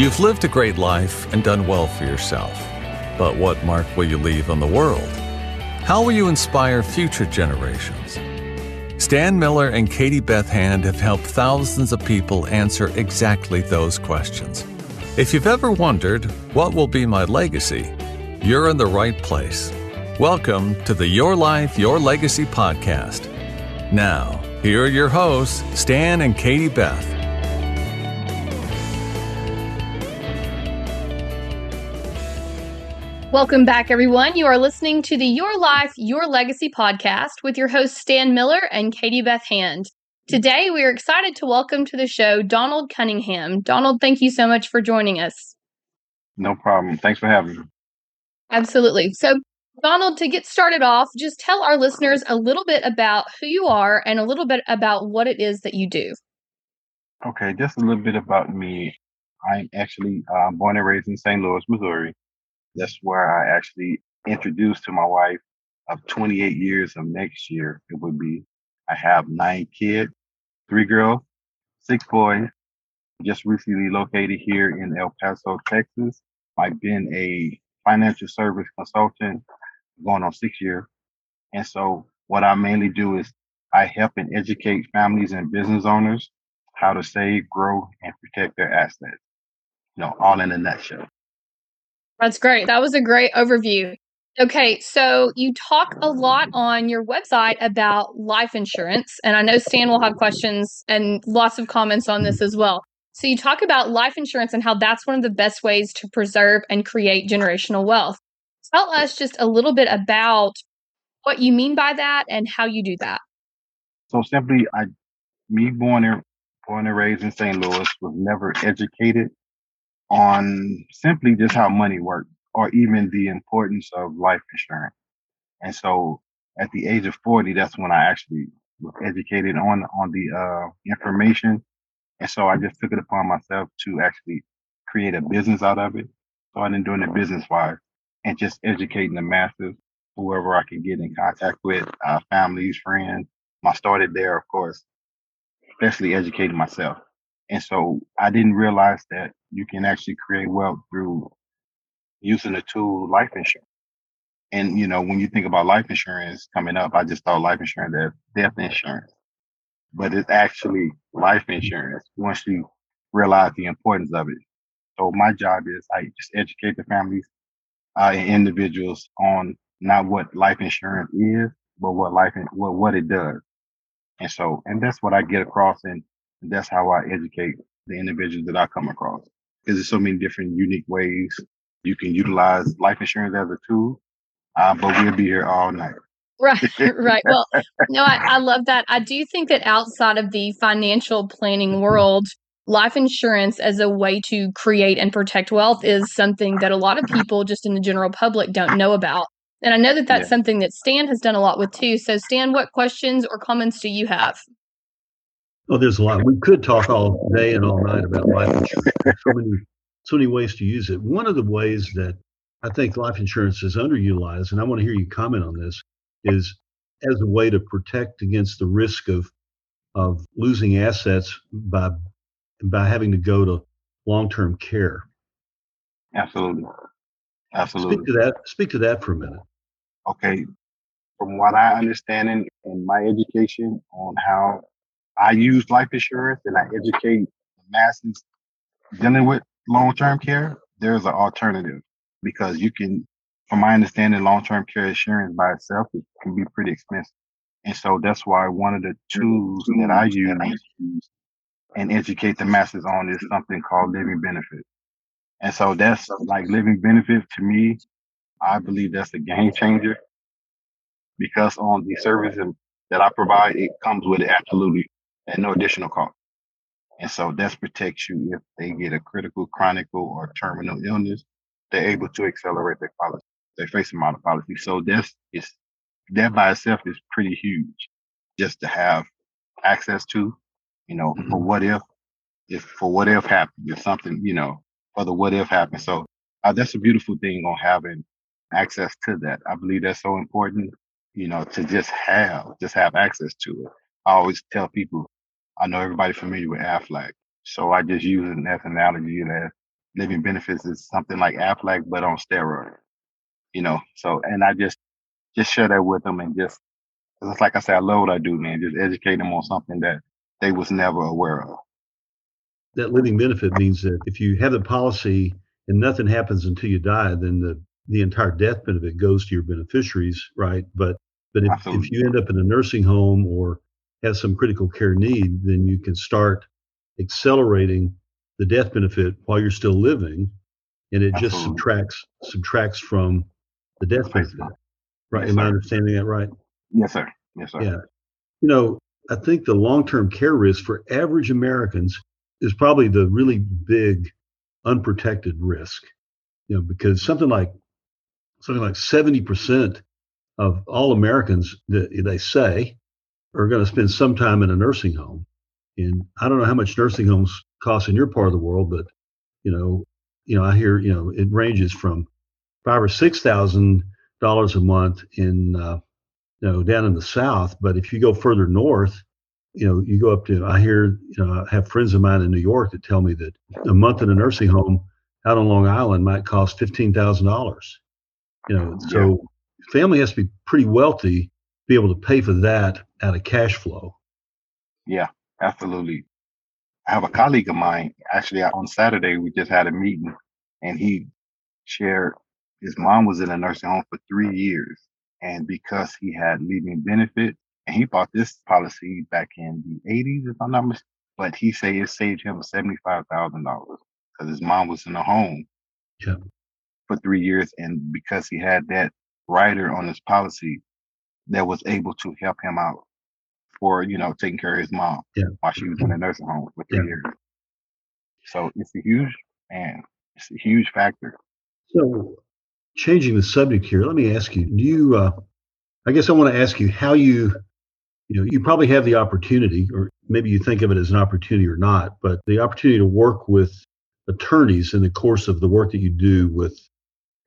You've lived a great life and done well for yourself. But what mark will you leave on the world? How will you inspire future generations? Stan Miller and Katie Beth Hand have helped thousands of people answer exactly those questions. If you've ever wondered, what will be my legacy? You're in the right place. Welcome to the Your Life, Your Legacy podcast. Now, here are your hosts, Stan and Katie Beth. Welcome back, everyone. You are listening to the Your Life, Your Legacy podcast with your hosts, Stan Miller and Katie Beth Hand. Today, we are excited to welcome to the show Donald Cunningham. Donald, thank you so much for joining us. No problem. Thanks for having me. Absolutely. So, Donald, to get started off, just tell our listeners a little bit about who you are and a little bit about what it is that you do. Okay, just a little bit about me. I'm actually uh, born and raised in St. Louis, Missouri. That's where I actually introduced to my wife of 28 years of next year. It would be, I have nine kids, three girls, six boys, just recently located here in El Paso, Texas. I've been a financial service consultant going on six years. And so what I mainly do is I help and educate families and business owners how to save, grow, and protect their assets. You know, all in a nutshell. That's great. That was a great overview. Okay, so you talk a lot on your website about life insurance, and I know Stan will have questions and lots of comments on this as well. So you talk about life insurance and how that's one of the best ways to preserve and create generational wealth. Tell us just a little bit about what you mean by that and how you do that. So simply, I, me born and born and raised in St. Louis, was never educated on simply just how money works or even the importance of life insurance. And so at the age of 40, that's when I actually was educated on, on the, uh, information and so I just took it upon myself to actually create a business out of it. So I've been doing it business wise and just educating the masses, whoever I can get in contact with, uh, families, friends. I started there, of course, especially educating myself. And so I didn't realize that you can actually create wealth through using the tool life insurance. And, you know, when you think about life insurance coming up, I just thought life insurance as death insurance but it's actually life insurance once you realize the importance of it. So my job is I just educate the families uh, and individuals on not what life insurance is, but what life what what it does. And so, and that's what I get across, and that's how I educate the individuals that I come across. Because there's so many different unique ways you can utilize life insurance as a tool. Uh, but we'll be here all night. Right, right. Well, no, I, I love that. I do think that outside of the financial planning world, life insurance as a way to create and protect wealth is something that a lot of people just in the general public don't know about. And I know that that's yeah. something that Stan has done a lot with too. So, Stan, what questions or comments do you have? Oh, there's a lot. We could talk all day and all night about life insurance. so many, so many ways to use it. One of the ways that I think life insurance is underutilized, and I want to hear you comment on this, is as a way to protect against the risk of of losing assets by by having to go to long-term care. Absolutely. Absolutely. Speak to that. Speak to that for a minute. Okay. From what I understand in, in my education on how I use life insurance and I educate the masses dealing with long-term care, there's an alternative because you can from my understanding, long-term care insurance by itself it can be pretty expensive. And so that's why one of the tools that I use and educate the masses on is something called living benefit. And so that's like living benefit to me. I believe that's a game changer because on the services that I provide, it comes with absolutely at no additional cost. And so that protects you if they get a critical, chronic, or terminal illness. They're able to accelerate their policy they face out of policy. So that's is that by itself is pretty huge just to have access to, you know, mm-hmm. for what if, if for what if happened, if something, you know, for the what if happened. So uh, that's a beautiful thing on having access to that. I believe that's so important, you know, to just have, just have access to it. I always tell people, I know everybody familiar with Aflac. So I just use it as an analogy that living benefits is something like Aflac, but on steroids. You know, so and I just just share that with them and just it's like I said, I love what I do, man. Just educate them on something that they was never aware of. That living benefit means that if you have the policy and nothing happens until you die, then the the entire death benefit goes to your beneficiaries, right? But but if, if you end up in a nursing home or have some critical care need, then you can start accelerating the death benefit while you're still living, and it Absolutely. just subtracts subtracts from the death benefit. Right? Yes, Am I understanding that right? Yes, sir. Yes, sir. Yeah. You know, I think the long-term care risk for average Americans is probably the really big unprotected risk. You know, because something like something like 70% of all Americans that they say are going to spend some time in a nursing home. And I don't know how much nursing homes cost in your part of the world, but you know, you know, I hear you know it ranges from five or six thousand dollars a month in uh, you know down in the south. But if you go further north, you know, you go up to I hear you know I have friends of mine in New York that tell me that a month in a nursing home out on Long Island might cost fifteen thousand dollars. You know, so family has to be pretty wealthy to be able to pay for that out of cash flow. Yeah, absolutely. I have a colleague of mine, actually on Saturday, we just had a meeting and he shared his mom was in a nursing home for three years. And because he had living benefit, and he bought this policy back in the 80s, if I'm not mistaken, but he said it saved him $75,000 because his mom was in a home yeah. for three years. And because he had that rider on his policy that was able to help him out for, you know, taking care of his mom yeah. while she was in a nursing home for yeah. years. So it's a huge, man, it's a huge factor. So changing the subject here, let me ask you, do you, uh, I guess I want to ask you how you, you know, you probably have the opportunity, or maybe you think of it as an opportunity or not, but the opportunity to work with attorneys in the course of the work that you do with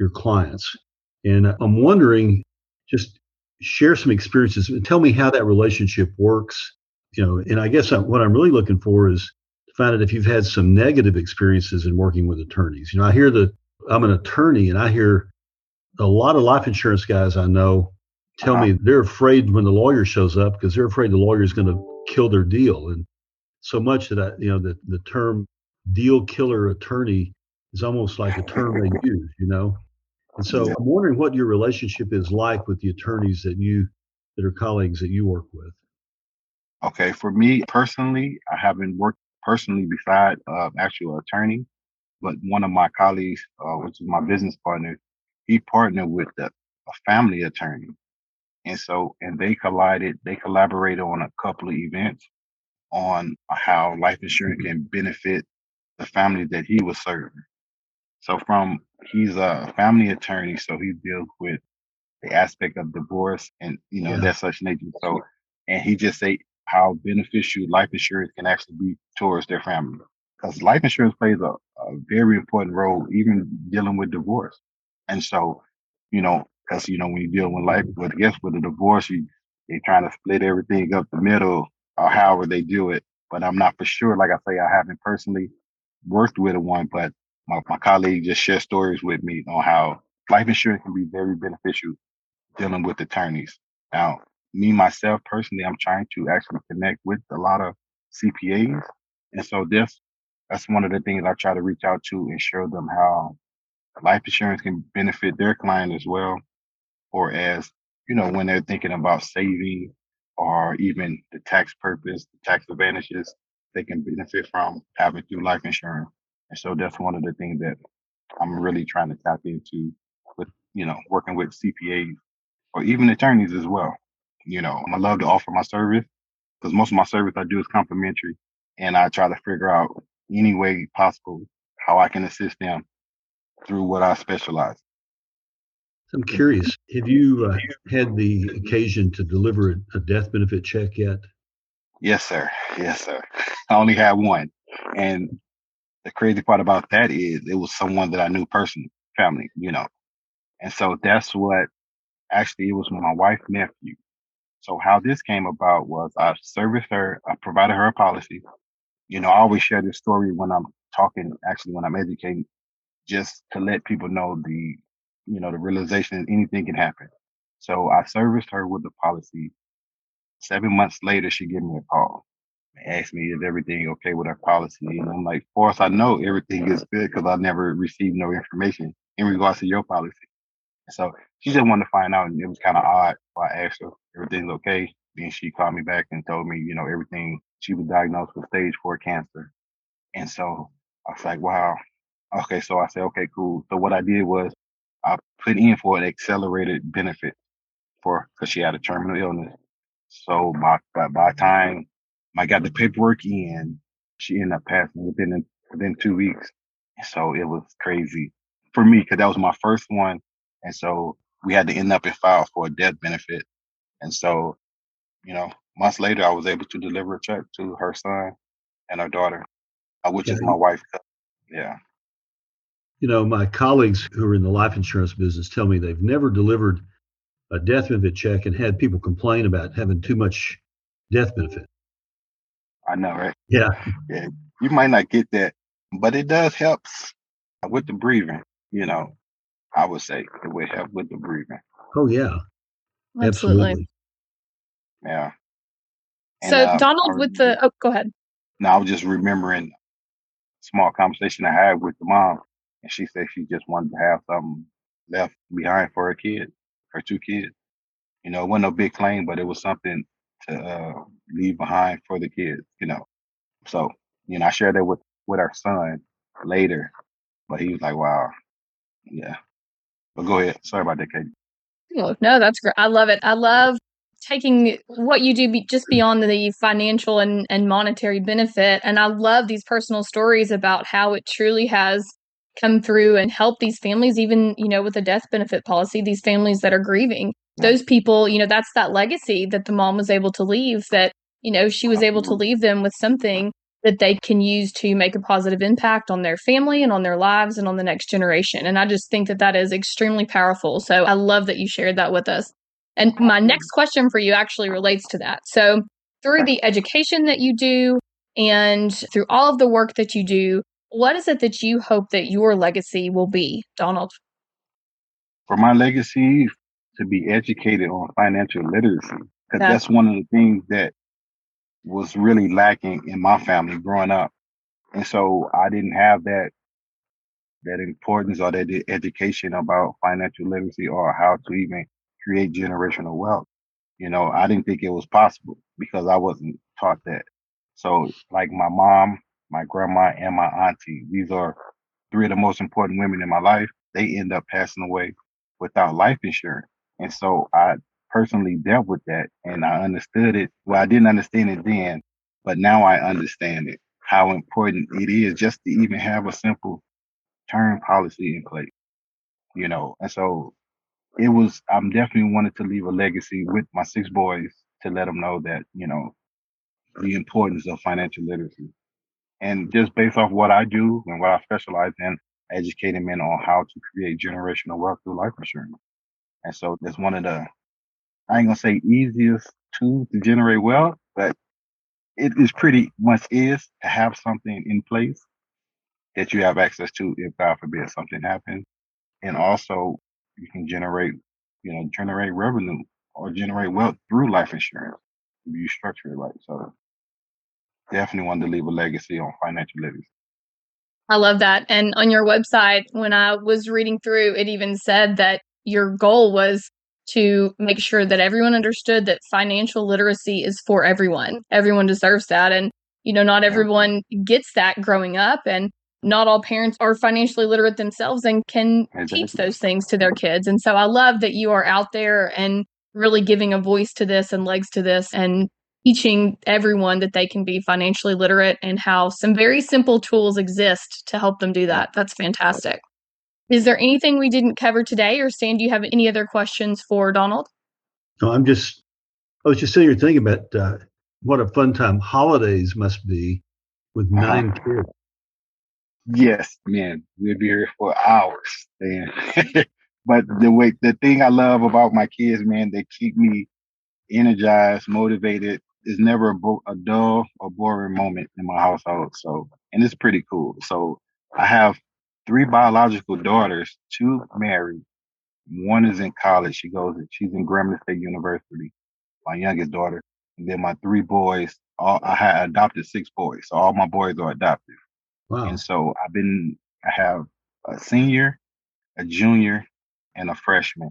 your clients. And I'm wondering, just share some experiences and tell me how that relationship works. You know, and I guess I'm, what I'm really looking for is to find out if you've had some negative experiences in working with attorneys. You know, I hear that I'm an attorney and I hear a lot of life insurance guys I know tell uh-huh. me they're afraid when the lawyer shows up because they're afraid the lawyer is going to kill their deal. And so much that I, you know, the, the term deal killer attorney is almost like a term they use, you know? And so I'm wondering what your relationship is like with the attorneys that you that are colleagues that you work with. Okay, for me personally, I haven't worked personally beside uh, actual attorney, but one of my colleagues, uh, which is my business partner, he partnered with a, a family attorney, and so and they collided. They collaborated on a couple of events on how life insurance can benefit the family that he was serving. So from he's a family attorney, so he deals with the aspect of divorce and you know yeah. that such nature. So and he just say how beneficial life insurance can actually be towards their family. Because life insurance plays a, a very important role, even dealing with divorce. And so, you know, because you know when you deal with life, with I guess with a divorce, you they trying to split everything up the middle or however they do it. But I'm not for sure. Like I say, I haven't personally worked with one, but my, my colleague just shared stories with me on how life insurance can be very beneficial dealing with attorneys. Now, me myself personally, I'm trying to actually connect with a lot of CPAs. And so this that's one of the things I try to reach out to and show them how life insurance can benefit their client as well. Or as, you know, when they're thinking about saving or even the tax purpose, the tax advantages they can benefit from having through life insurance. And so that's one of the things that I'm really trying to tap into with, you know, working with CPAs or even attorneys as well. You know, I love to offer my service because most of my service I do is complimentary and I try to figure out any way possible how I can assist them through what I specialize. I'm curious, have you uh, had the occasion to deliver a death benefit check yet? Yes, sir. Yes, sir. I only had one. And the crazy part about that is it was someone that I knew personally, family, you know. And so that's what actually it was my wife's nephew. So how this came about was I serviced her, I provided her a policy. You know, I always share this story when I'm talking actually when I'm educating, just to let people know the, you know, the realization that anything can happen. So I serviced her with the policy. Seven months later, she gave me a call asked me, if everything okay with our policy? And I'm like, of course, I know everything is good because I never received no information in regards to your policy. So she just wanted to find out, and it was kind of odd. So I asked her, everything's okay. Then she called me back and told me, you know, everything. She was diagnosed with stage four cancer. And so I was like, wow. Okay. So I said, okay, cool. So what I did was I put in for an accelerated benefit for, cause she had a terminal illness. So by, by, by time I got the paperwork in, she ended up passing within, within two weeks. So it was crazy for me, cause that was my first one. And so we had to end up and file for a death benefit. And so, you know, months later, I was able to deliver a check to her son and her daughter, uh, which is my wife. Yeah. You know, my colleagues who are in the life insurance business tell me they've never delivered a death benefit check and had people complain about having too much death benefit. I know, right? Yeah. yeah. You might not get that, but it does help with the breathing, you know. I would say it would help with the breathing. Oh yeah, absolutely. absolutely. Yeah. And, so uh, Donald, with the oh, go ahead. Now I was just remembering a small conversation I had with the mom, and she said she just wanted to have something left behind for her kid, her two kids. You know, it wasn't a big claim, but it was something to uh, leave behind for the kids. You know, so you know I shared that with with our son later, but he was like, "Wow, yeah, but go ahead. Sorry about that, Katie. Oh, no, that's great. I love it. I love taking what you do be just beyond the financial and, and monetary benefit. And I love these personal stories about how it truly has come through and helped these families, even, you know, with a death benefit policy, these families that are grieving. Those people, you know, that's that legacy that the mom was able to leave that, you know, she was able to leave them with something that they can use to make a positive impact on their family and on their lives and on the next generation. And I just think that that is extremely powerful. So I love that you shared that with us. And my next question for you actually relates to that. So through the education that you do and through all of the work that you do, what is it that you hope that your legacy will be, Donald? For my legacy, to be educated on financial literacy, because that's one of the things that was really lacking in my family growing up. And so I didn't have that that importance or that education about financial literacy or how to even create generational wealth. You know, I didn't think it was possible because I wasn't taught that. So like my mom, my grandma, and my auntie, these are three of the most important women in my life. They end up passing away without life insurance. And so I personally dealt with that and I understood it. Well, I didn't understand it then, but now I understand it, how important it is just to even have a simple term policy in place, you know. And so it was, I'm definitely wanted to leave a legacy with my six boys to let them know that, you know, the importance of financial literacy. And just based off what I do and what I specialize in, educating men on how to create generational wealth through life insurance. And so that's one of the I ain't gonna say easiest tools to generate wealth, but it is pretty much is to have something in place that you have access to if God forbid something happens. And also you can generate, you know, generate revenue or generate wealth through life insurance if you structure it right. So definitely want to leave a legacy on financial literacy. I love that. And on your website, when I was reading through, it even said that your goal was to make sure that everyone understood that financial literacy is for everyone. Everyone deserves that. And, you know, not everyone gets that growing up. And not all parents are financially literate themselves and can teach those things to their kids. And so I love that you are out there and really giving a voice to this and legs to this and teaching everyone that they can be financially literate and how some very simple tools exist to help them do that. That's fantastic. Is there anything we didn't cover today, or Stan, do you have any other questions for Donald? No, I'm just, I was just sitting here thinking about uh, what a fun time holidays must be with uh-huh. 9 uh, kids. Yes, man, we'll be here for hours, man. but the way, the thing I love about my kids, man, they keep me energized, motivated, it's never a, bo- a dull or boring moment in my household. So, and it's pretty cool. So I have three biological daughters, two married. One is in college. She goes, she's in Grambling State University, my youngest daughter. And then my three boys, all, I had adopted six boys. So all my boys are adopted. Wow. And so I've been, I have a senior, a junior, and a freshman.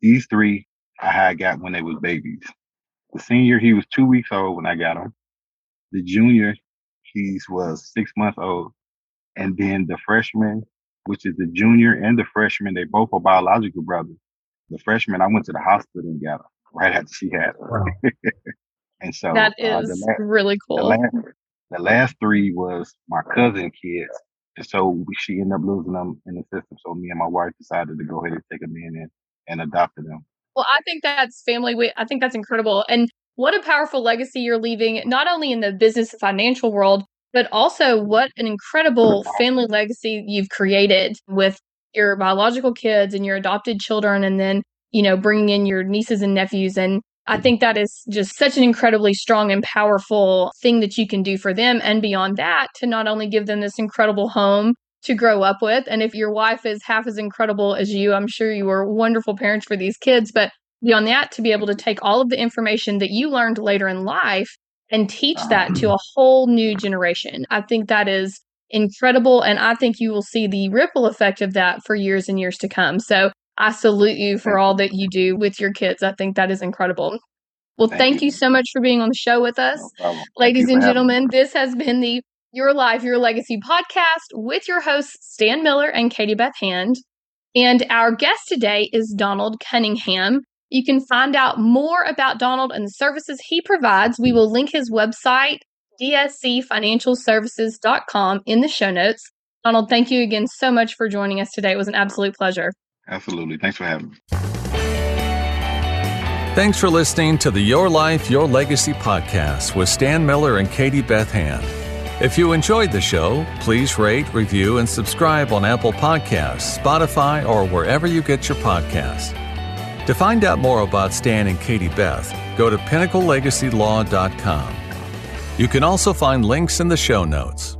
These three I had got when they was babies. The senior, he was two weeks old when I got him. The junior, he was six months old. And then the freshman, which is the junior and the freshman, they both are biological brothers. The freshman, I went to the hospital and got her right after she had her. Wow. and so That uh, is the, la- really the cool. last, the last three was my cousin kids. And so she ended up losing them in the system. So me and my wife decided to go ahead and take them in and, and adopted them. Well, I think that's family. We, I think that's incredible. And what a powerful legacy you're leaving, not only in the business and financial world, but also what an incredible family legacy you've created with your biological kids and your adopted children, and then, you know, bringing in your nieces and nephews. And I think that is just such an incredibly strong and powerful thing that you can do for them. And beyond that, to not only give them this incredible home to grow up with. And if your wife is half as incredible as you, I'm sure you were wonderful parents for these kids. But beyond that, to be able to take all of the information that you learned later in life and teach that to um. a whole new generation. I think that is incredible. And I think you will see the ripple effect of that for years and years to come. So I salute you for all that you do with your kids. I think that is incredible. Well, Thank thank you. you so much for being on the show with us. No Ladies and for having me. gentlemen, this has been the Your Life, Your Legacy podcast with your hosts, Stan Miller and Katie Beth Hand. And our guest today is Donald Cunningham. You can find out more about Donald and the services he provides. We will link his website, dscfinancialservices.com, in the show notes. Donald, thank you again so much for joining us today. It was an absolute pleasure. Absolutely. Thanks for having me. Thanks for listening to the Your Life, Your Legacy podcast with Stan Miller and Katie Beth Hand. If you enjoyed the show, please rate, review, and subscribe on Apple Podcasts, Spotify, or wherever you get your podcasts. To find out more about Stan and Katie Beth, go to pinnaclelegacylaw.com. You can also find links in the show notes.